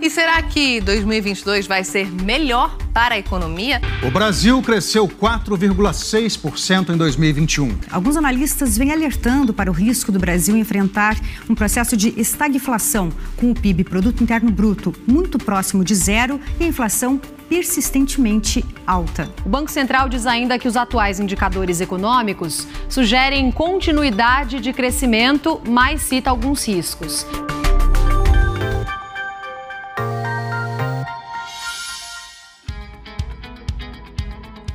E será que 2022 vai ser melhor para a economia? O Brasil cresceu 4,6% em 2021. Alguns analistas vêm alertando para o risco do Brasil enfrentar um processo de estagflação, com o PIB, Produto Interno Bruto, muito próximo de zero e a inflação persistentemente alta. O Banco Central diz ainda que os atuais indicadores econômicos sugerem continuidade de crescimento, mas cita alguns riscos.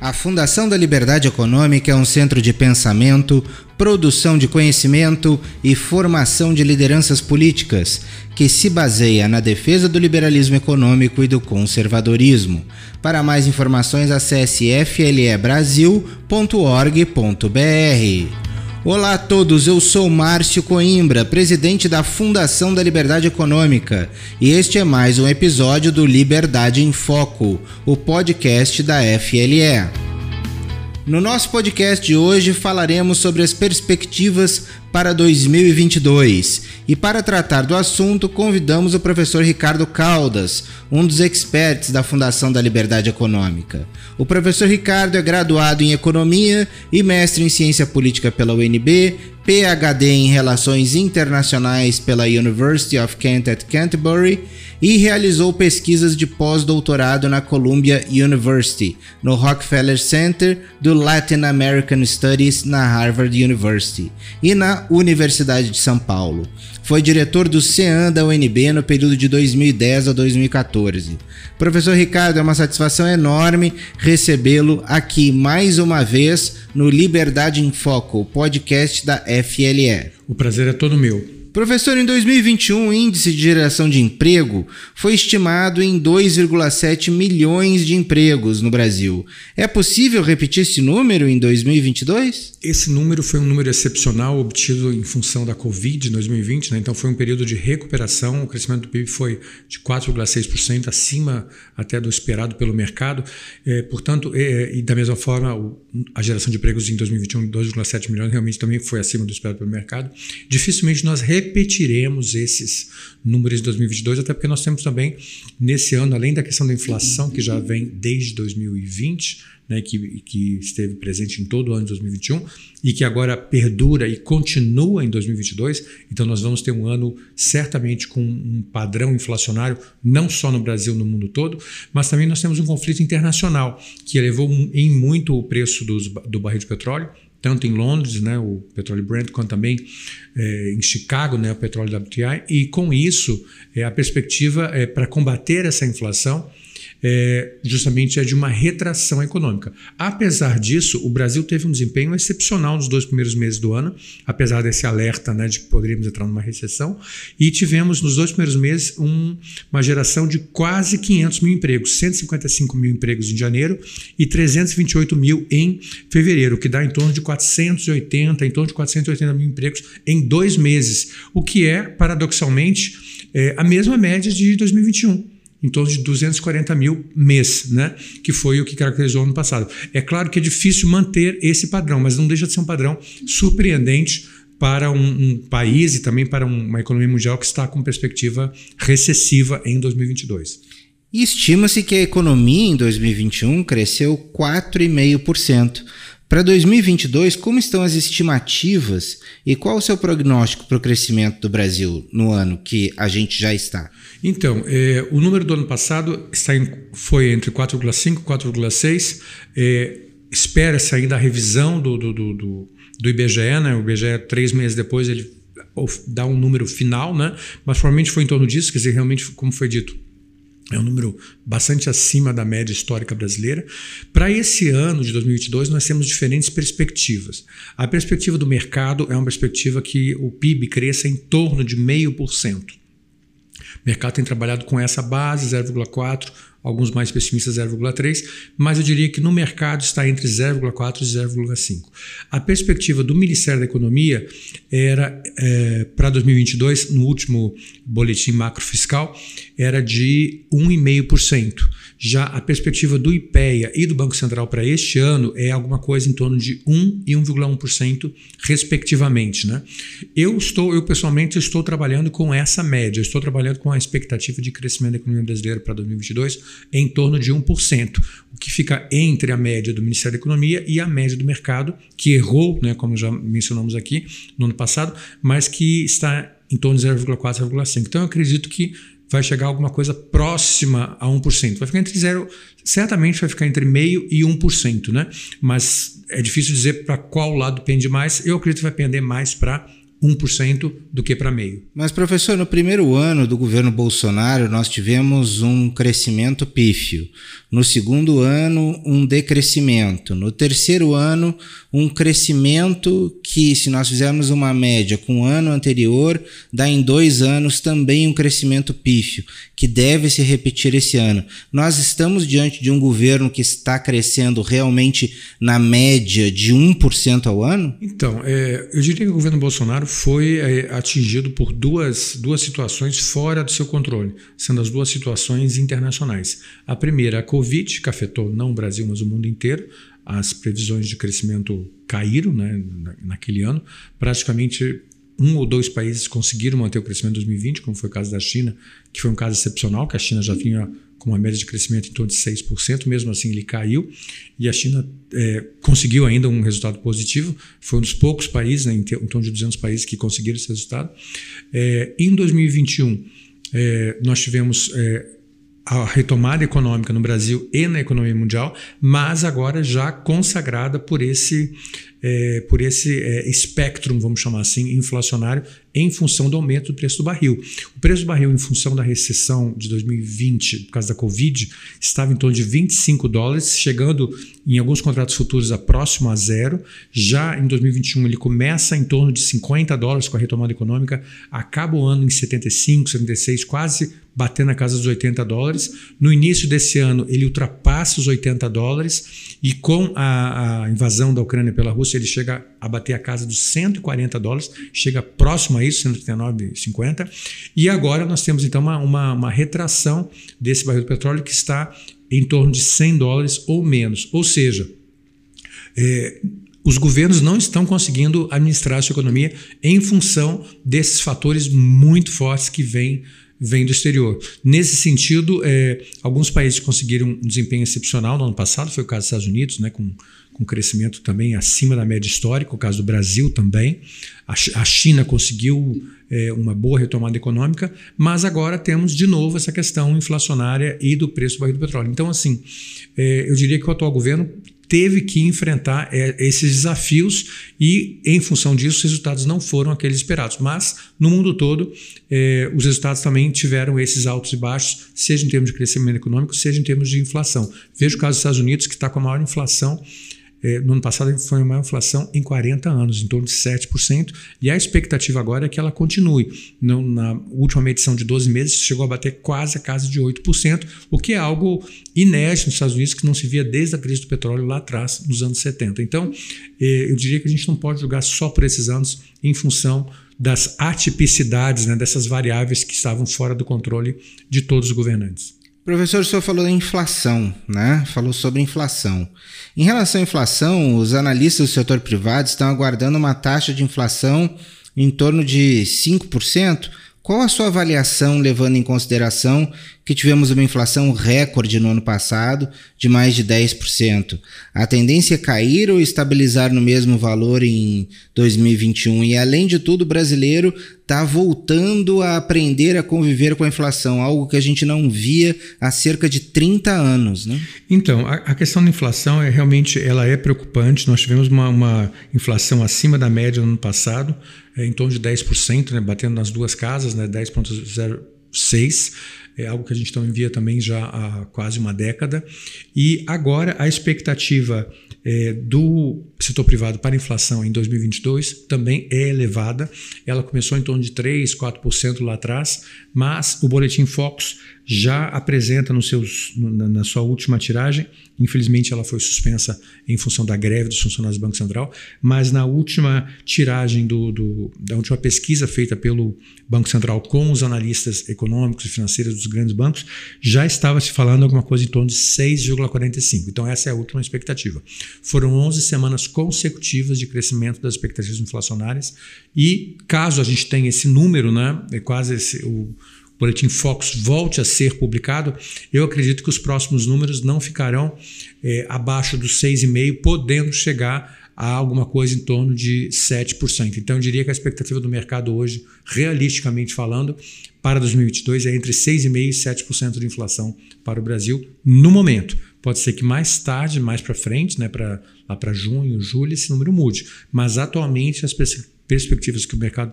A Fundação da Liberdade Econômica é um centro de pensamento, produção de conhecimento e formação de lideranças políticas que se baseia na defesa do liberalismo econômico e do conservadorismo. Para mais informações, acesse flebrasil.org.br. Olá a todos, eu sou Márcio Coimbra, presidente da Fundação da Liberdade Econômica, e este é mais um episódio do Liberdade em Foco, o podcast da FLE. No nosso podcast de hoje falaremos sobre as perspectivas para 2022. E para tratar do assunto, convidamos o professor Ricardo Caldas, um dos experts da Fundação da Liberdade Econômica. O professor Ricardo é graduado em Economia e mestre em Ciência Política pela UNB, PhD em Relações Internacionais pela University of Kent at Canterbury e realizou pesquisas de pós-doutorado na Columbia University, no Rockefeller Center do Latin American Studies na Harvard University e na Universidade de São Paulo. Foi diretor do CEAN da UNB no período de 2010 a 2014. Professor Ricardo, é uma satisfação enorme recebê-lo aqui mais uma vez no Liberdade em Foco, o podcast da FLE. O prazer é todo meu. Professor, em 2021, o índice de geração de emprego foi estimado em 2,7 milhões de empregos no Brasil. É possível repetir esse número em 2022? Esse número foi um número excepcional obtido em função da Covid em 2020, né? então foi um período de recuperação. O crescimento do PIB foi de 4,6%, acima até do esperado pelo mercado. É, portanto, é, e da mesma forma, a geração de empregos em 2021, 2,7 milhões, realmente também foi acima do esperado pelo mercado. Dificilmente nós repetiremos esses números de 2022, até porque nós temos também, nesse ano, além da questão da inflação, que já vem desde 2020, né, que, que esteve presente em todo o ano de 2021 e que agora perdura e continua em 2022. Então, nós vamos ter um ano certamente com um padrão inflacionário, não só no Brasil, no mundo todo, mas também nós temos um conflito internacional que elevou em muito o preço dos, do barril de petróleo tanto em Londres, né, o petróleo Brent, quanto também é, em Chicago, né, o petróleo WTI, e com isso é, a perspectiva é para combater essa inflação é, justamente é de uma retração econômica. Apesar disso, o Brasil teve um desempenho excepcional nos dois primeiros meses do ano, apesar desse alerta né, de que poderíamos entrar numa recessão, e tivemos nos dois primeiros meses um, uma geração de quase 500 mil empregos, 155 mil empregos em janeiro e 328 mil em fevereiro, que dá em torno de 480, em torno de 480 mil empregos em dois meses, o que é, paradoxalmente, é, a mesma média de 2021 em torno de 240 mil mês, né? que foi o que caracterizou o ano passado. É claro que é difícil manter esse padrão, mas não deixa de ser um padrão surpreendente para um, um país e também para uma economia mundial que está com perspectiva recessiva em 2022. Estima-se que a economia em 2021 cresceu 4,5%. Para 2022, como estão as estimativas e qual o seu prognóstico para o crescimento do Brasil no ano que a gente já está? Então, é, o número do ano passado está em, foi entre 4,5 e 4,6. É, Espera-se ainda a revisão do, do, do, do, do IBGE, né? o IBGE, três meses depois, ele dá um número final, né? mas provavelmente foi em torno disso, quer dizer, realmente, como foi dito, é um número bastante acima da média histórica brasileira. Para esse ano de 2022, nós temos diferentes perspectivas. A perspectiva do mercado é uma perspectiva que o PIB cresça em torno de 0,5%. O mercado tem trabalhado com essa base, 0,4%, alguns mais pessimistas 0,3, mas eu diria que no mercado está entre 0,4 e 0,5. A perspectiva do Ministério da Economia era é, para 2022, no último boletim macrofiscal, era de 1,5%. Já a perspectiva do IPEA e do Banco Central para este ano é alguma coisa em torno de 1 e 1,1%, respectivamente. Né? Eu estou, eu pessoalmente estou trabalhando com essa média, estou trabalhando com a expectativa de crescimento da economia brasileira para 2022 em torno de 1%, o que fica entre a média do Ministério da Economia e a média do mercado, que errou, né, como já mencionamos aqui no ano passado, mas que está em torno de 0,4, 0,5. Então eu acredito que vai chegar alguma coisa próxima a 1%. Vai ficar entre zero, certamente vai ficar entre meio e 1%, né? Mas é difícil dizer para qual lado pende mais. Eu acredito que vai pender mais para 1% do que para meio. Mas, professor, no primeiro ano do governo Bolsonaro, nós tivemos um crescimento pífio. No segundo ano, um decrescimento. No terceiro ano, um crescimento que, se nós fizermos uma média com o ano anterior, dá em dois anos também um crescimento pífio, que deve se repetir esse ano. Nós estamos diante de um governo que está crescendo realmente na média de 1% ao ano? Então, é, eu diria que o governo Bolsonaro foi é, atingido por duas, duas situações fora do seu controle, sendo as duas situações internacionais. A primeira, a Covid, que afetou não o Brasil, mas o mundo inteiro. As previsões de crescimento caíram né, naquele ano. Praticamente um ou dois países conseguiram manter o crescimento em 2020, como foi o caso da China, que foi um caso excepcional, que a China já vinha com uma média de crescimento em torno de 6%, mesmo assim ele caiu, e a China é, conseguiu ainda um resultado positivo, foi um dos poucos países, né, em, em torno de 200 países que conseguiram esse resultado. É, em 2021, é, nós tivemos é, a retomada econômica no Brasil e na economia mundial, mas agora já consagrada por esse é, por esse é, espectro, vamos chamar assim, inflacionário, em função do aumento do preço do barril. O preço do barril, em função da recessão de 2020, por causa da Covid, estava em torno de 25 dólares, chegando em alguns contratos futuros a próximo a zero. Já em 2021, ele começa em torno de 50 dólares com a retomada econômica, acaba o ano em 75, 76, quase batendo na casa dos 80 dólares. No início desse ano, ele ultrapassa os 80 dólares e com a, a invasão da Ucrânia pela Rússia, ele chega a bater a casa dos 140 dólares, chega próximo a isso, 139,50. E agora nós temos então uma, uma, uma retração desse barril de petróleo que está em torno de 100 dólares ou menos. Ou seja, é, os governos não estão conseguindo administrar a sua economia em função desses fatores muito fortes que vêm vem do exterior. Nesse sentido, é, alguns países conseguiram um desempenho excepcional no ano passado, foi o caso dos Estados Unidos, né, com com crescimento também acima da média histórica, o caso do Brasil também. A China conseguiu é, uma boa retomada econômica, mas agora temos de novo essa questão inflacionária e do preço do barril do petróleo. Então, assim, é, eu diria que o atual governo teve que enfrentar é, esses desafios e, em função disso, os resultados não foram aqueles esperados. Mas, no mundo todo, é, os resultados também tiveram esses altos e baixos, seja em termos de crescimento econômico, seja em termos de inflação. Veja o caso dos Estados Unidos, que está com a maior inflação é, no ano passado foi a maior inflação em 40 anos, em torno de 7%, e a expectativa agora é que ela continue. No, na última medição de 12 meses, chegou a bater quase a casa de 8%, o que é algo inédito nos Estados Unidos, que não se via desde a crise do petróleo lá atrás, nos anos 70. Então, é, eu diria que a gente não pode julgar só por esses anos em função das atipicidades, né, dessas variáveis que estavam fora do controle de todos os governantes. Professor, o senhor falou da inflação, né? Falou sobre inflação. Em relação à inflação, os analistas do setor privado estão aguardando uma taxa de inflação em torno de 5%. Qual a sua avaliação, levando em consideração que tivemos uma inflação recorde no ano passado de mais de 10%. A tendência é cair ou estabilizar no mesmo valor em 2021. E, além de tudo, o brasileiro está voltando a aprender a conviver com a inflação, algo que a gente não via há cerca de 30 anos. Né? Então, a, a questão da inflação é realmente ela é preocupante. Nós tivemos uma, uma inflação acima da média no ano passado, é, em torno de 10%, né, batendo nas duas casas, né, 10,06% é algo que a gente não envia também já há quase uma década. E agora a expectativa é, do setor privado para inflação em 2022 também é elevada. Ela começou em torno de 3, 4% lá atrás, mas o boletim Focus já apresenta nos seus, na, na, sua última tiragem, infelizmente ela foi suspensa em função da greve dos funcionários do Banco Central, mas na última tiragem do, do, da última pesquisa feita pelo Banco Central com os analistas econômicos e financeiros dos grandes bancos, já estava se falando alguma coisa em torno de 6,45. Então essa é a última expectativa. Foram 11 semanas consecutivas de crescimento das expectativas inflacionárias e caso a gente tenha esse número, né, é quase esse, o Boletim Focus volte a ser publicado, eu acredito que os próximos números não ficarão é, abaixo dos 6,5%, podendo chegar a alguma coisa em torno de 7%. Então, eu diria que a expectativa do mercado hoje, realisticamente falando, para 2022 é entre 6,5% e 7% de inflação para o Brasil no momento. Pode ser que mais tarde, mais para frente, né, pra, lá para junho, julho, esse número mude. Mas atualmente as perspectivas que o mercado,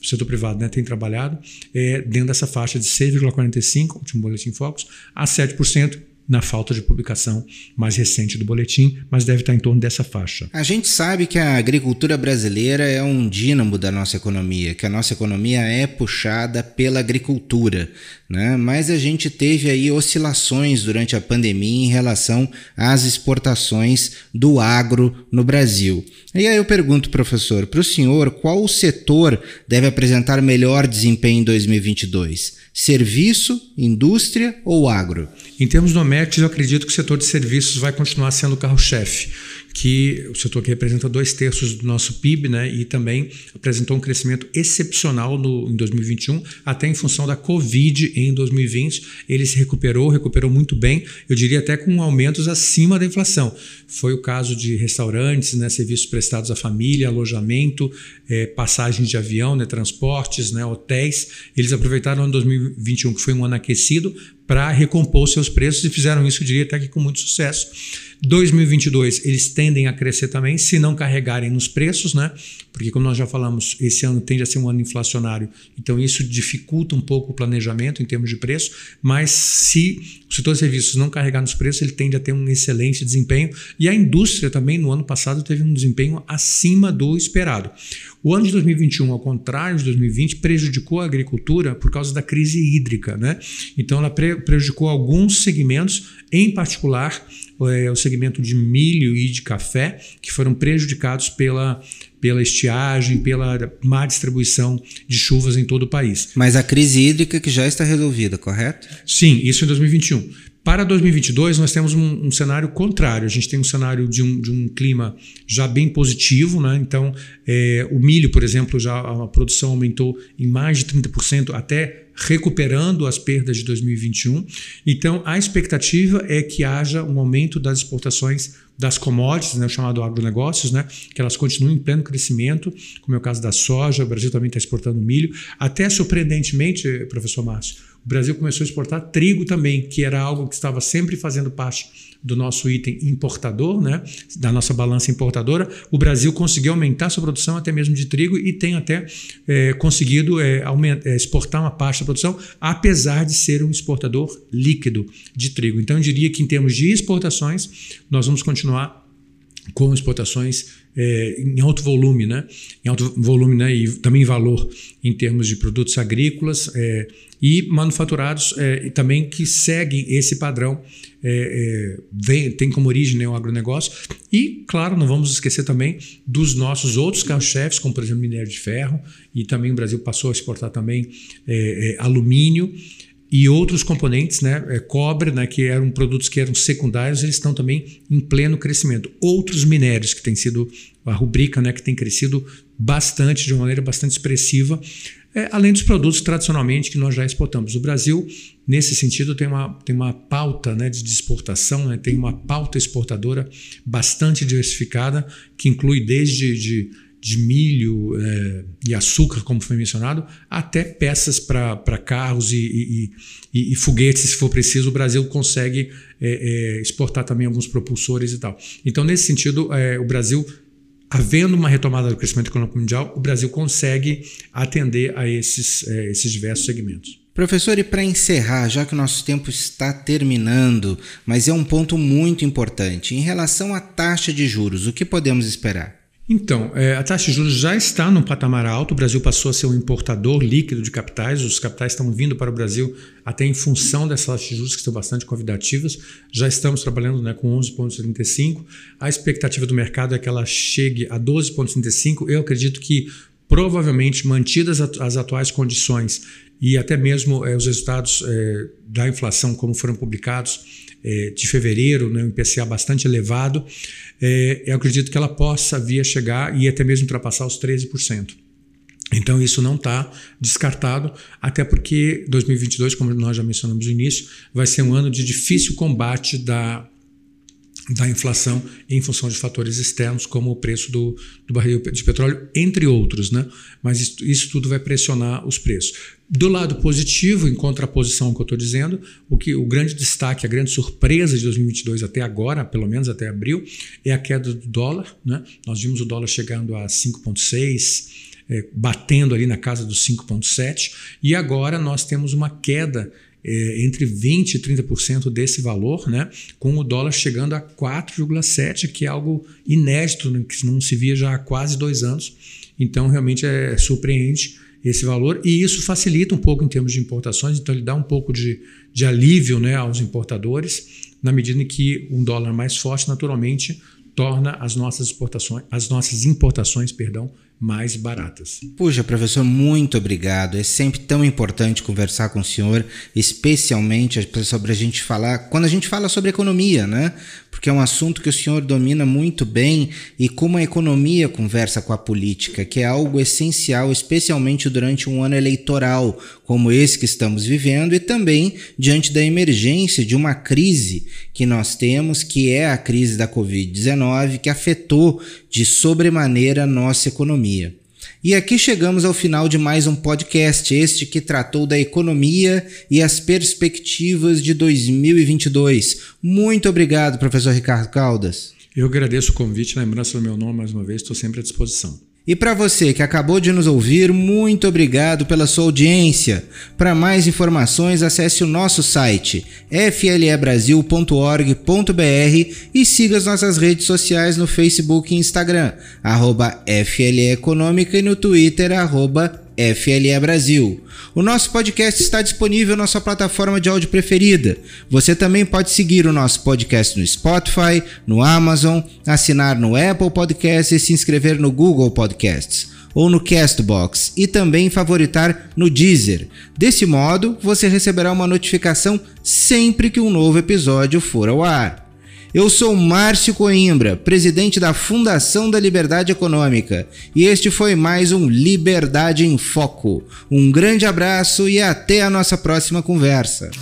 o setor privado né, tem trabalhado é dentro dessa faixa de 6,45, último boletim Focus, a 7%, na falta de publicação mais recente do boletim, mas deve estar em torno dessa faixa. A gente sabe que a agricultura brasileira é um dínamo da nossa economia, que a nossa economia é puxada pela agricultura, né? Mas a gente teve aí oscilações durante a pandemia em relação às exportações do agro no Brasil. E aí eu pergunto, professor, para o senhor, qual o setor deve apresentar melhor desempenho em 2022? Serviço, indústria ou agro? Em termos domésticos, eu acredito que o setor de serviços vai continuar sendo o carro-chefe que o setor que representa dois terços do nosso PIB, né, e também apresentou um crescimento excepcional no, em 2021, até em função da Covid em 2020. Ele se recuperou, recuperou muito bem, eu diria até com aumentos acima da inflação. Foi o caso de restaurantes, né, serviços prestados à família, alojamento, é, passagens de avião, né, transportes, né, hotéis. Eles aproveitaram o ano 2021, que foi um ano aquecido, para recompor seus preços e fizeram isso, eu diria até que com muito sucesso. 2022 eles tendem a crescer também, se não carregarem nos preços, né? Porque como nós já falamos, esse ano tende a ser um ano inflacionário, então isso dificulta um pouco o planejamento em termos de preço, mas se o setor de serviços não carregar nos preços, ele tende a ter um excelente desempenho e a indústria também no ano passado teve um desempenho acima do esperado. O ano de 2021, ao contrário de 2020, prejudicou a agricultura por causa da crise hídrica, né? Então ela prejudicou alguns segmentos, em particular é, o segmento de milho e de café, que foram prejudicados pela, pela estiagem, pela má distribuição de chuvas em todo o país. Mas a crise hídrica que já está resolvida, correto? Sim, isso em 2021. Para 2022, nós temos um, um, cenário contrário. A gente tem um cenário de um, de um clima já bem positivo, né? Então, é, o milho, por exemplo, já a produção aumentou em mais de 30%, até recuperando as perdas de 2021. Então, a expectativa é que haja um aumento das exportações das commodities, né, chamado agronegócios, né, que elas continuem em pleno crescimento, como é o caso da soja, o Brasil também está exportando milho. Até surpreendentemente, professor Márcio, o Brasil começou a exportar trigo também, que era algo que estava sempre fazendo parte do nosso item importador, né, da nossa balança importadora, o Brasil conseguiu aumentar sua produção até mesmo de trigo e tem até é, conseguido é, aumentar, é, exportar uma parte da produção, apesar de ser um exportador líquido de trigo. Então, eu diria que em termos de exportações, nós vamos continuar com exportações é, em alto volume, né? Em alto volume, né? E também valor em termos de produtos agrícolas é, e manufaturados é, também que seguem esse padrão, é, é, vem, tem como origem né, o agronegócio. E, claro, não vamos esquecer também dos nossos outros carros-chefes, como por exemplo minério de ferro, e também o Brasil passou a exportar também é, alumínio e outros componentes, né, é, cobre, né, que eram produtos que eram secundários, eles estão também em pleno crescimento. Outros minérios que têm sido a rubrica, né, que tem crescido bastante, de uma maneira bastante expressiva, é, além dos produtos tradicionalmente que nós já exportamos. O Brasil, nesse sentido, tem uma, tem uma pauta né, de exportação, né, tem uma pauta exportadora bastante diversificada, que inclui desde de, de milho é, e açúcar, como foi mencionado, até peças para carros e, e, e, e, foguetes, se for preciso, o Brasil consegue é, é, exportar também alguns propulsores e tal. Então, nesse sentido, é, o Brasil, havendo uma retomada do crescimento econômico mundial, o Brasil consegue atender a esses, é, esses diversos segmentos. Professor, e para encerrar, já que o nosso tempo está terminando, mas é um ponto muito importante, em relação à taxa de juros, o que podemos esperar? Então, é, a taxa de juros já está num patamar alto. O Brasil passou a ser um importador líquido de capitais. Os capitais estão vindo para o Brasil até em função dessas taxas de juros que estão bastante convidativas. Já estamos trabalhando né, com 11,75. A expectativa do mercado é que ela chegue a 12,35. Eu acredito que provavelmente mantidas as atuais condições e até mesmo é, os resultados é, da inflação como foram publicados é, de fevereiro, né, um IPCA bastante elevado, é, eu acredito que ela possa vir a chegar e até mesmo ultrapassar os 13%. Então isso não está descartado, até porque 2022, como nós já mencionamos no início, vai ser um ano de difícil combate da da inflação em função de fatores externos, como o preço do, do barril de petróleo, entre outros. Né? Mas isso, isso tudo vai pressionar os preços. Do lado positivo, em contraposição ao que eu estou dizendo, o, que, o grande destaque, a grande surpresa de 2022 até agora, pelo menos até abril, é a queda do dólar. Né? Nós vimos o dólar chegando a 5,6, é, batendo ali na casa dos 5,7, e agora nós temos uma queda é, entre 20% e 30% desse valor, né, com o dólar chegando a 4,7%, que é algo inédito, né, que não se via já há quase dois anos. Então, realmente é surpreendente esse valor e isso facilita um pouco em termos de importações, então ele dá um pouco de, de alívio né, aos importadores, na medida em que um dólar mais forte, naturalmente, torna as nossas exportações, as nossas importações, perdão, mais baratas. Puxa, professor, muito obrigado. É sempre tão importante conversar com o senhor, especialmente sobre a gente falar, quando a gente fala sobre economia, né? Porque é um assunto que o senhor domina muito bem e como a economia conversa com a política, que é algo essencial, especialmente durante um ano eleitoral como esse que estamos vivendo e também diante da emergência de uma crise que nós temos, que é a crise da Covid-19, que afetou de sobremaneira a nossa economia. E aqui chegamos ao final de mais um podcast, este que tratou da economia e as perspectivas de 2022. Muito obrigado, professor Ricardo Caldas. Eu agradeço o convite, lembrança do meu nome mais uma vez, estou sempre à disposição. E para você que acabou de nos ouvir, muito obrigado pela sua audiência. Para mais informações, acesse o nosso site flebrasil.org.br e siga as nossas redes sociais no Facebook e Instagram, arroba FLE Econômica e no Twitter, arroba FLE Brasil. O nosso podcast está disponível na sua plataforma de áudio preferida. Você também pode seguir o nosso podcast no Spotify, no Amazon, assinar no Apple Podcasts e se inscrever no Google Podcasts ou no Castbox e também favoritar no Deezer. Desse modo, você receberá uma notificação sempre que um novo episódio for ao ar. Eu sou Márcio Coimbra, presidente da Fundação da Liberdade Econômica, e este foi mais um Liberdade em Foco. Um grande abraço e até a nossa próxima conversa.